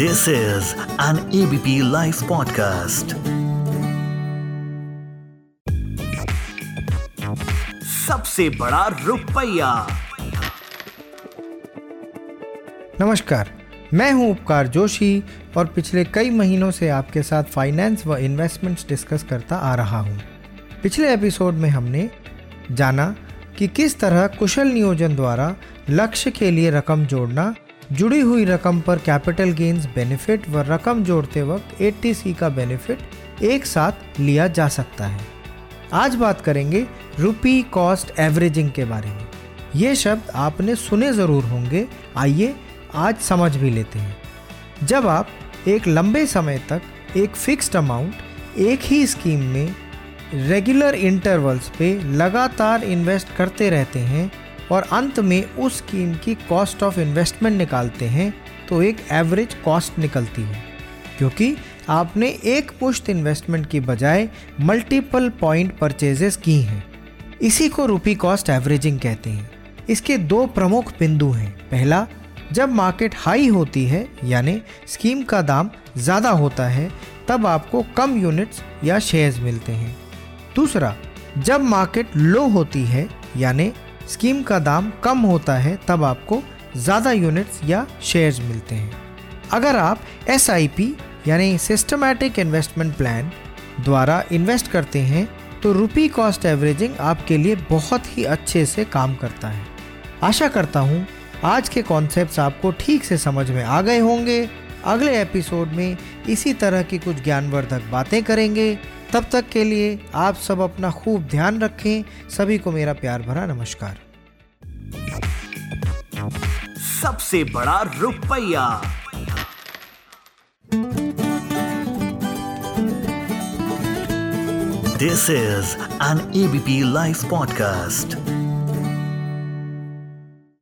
This is an ABP Life podcast. सबसे बड़ा रुपया नमस्कार, मैं हूँ उपकार जोशी और पिछले कई महीनों से आपके साथ फाइनेंस व इन्वेस्टमेंट्स डिस्कस करता आ रहा हूँ। पिछले एपिसोड में हमने जाना कि किस तरह कुशल नियोजन द्वारा लक्ष्य के लिए रकम जोड़ना जुड़ी हुई रकम पर कैपिटल गेन्स बेनिफिट व रकम जोड़ते वक्त एटीसी का बेनिफिट एक साथ लिया जा सकता है। आज बात करेंगे रुपी कॉस्ट एवरेजिंग के बारे में। ये शब्द आपने सुने ज़रूर होंगे। आइए आज समझ भी लेते हैं। जब आप एक लंबे समय तक एक फिक्स्ड अमाउंट एक ही स्कीम में रेगुलर इंटरवल्स पे लगातार इन्वेस्ट करते रहते हैं और अंत में उस स्कीम की कॉस्ट ऑफ़ इन्वेस्टमेंट निकालते हैं तो एक एवरेज कॉस्ट निकलती है। क्योंकि आपने एक पुश्त इन्वेस्टमेंट की बजाय मल्टीपल पॉइंट परचेजेस की हैं। इसी को रुपी कॉस्ट एवरेजिंग कहते हैं। इसके दो प्रमुख बिंदु हैं। पहला, जब मार्केट हाई होती है, यानी स्कीम का दाम ज़्यादा होता है, तब आपको कम यूनिट्स या शेयर्स मिलते हैं। दूसरा, जब मार्केट लो होती है, यानी स्कीम का दाम कम होता है, तब आपको ज़्यादा यूनिट्स या शेयर्स मिलते हैं। अगर आप एसआईपी यानी सिस्टमैटिक इन्वेस्टमेंट प्लान द्वारा इन्वेस्ट करते हैं तो रुपी कॉस्ट एवरेजिंग आपके लिए बहुत ही अच्छे से काम करता है। आशा करता हूँ, आज के कॉन्सेप्ट्स आपको ठीक से समझ में आ गए होंगे। अगले एपिसोड में इसी तरह की कुछ ज्ञानवर्धक बातें करेंगे। तब तक के लिए आप सब अपना खूब ध्यान रखें। सभी को मेरा प्यार भरा नमस्कार। सबसे बड़ा रुपया। This is an ABP live podcast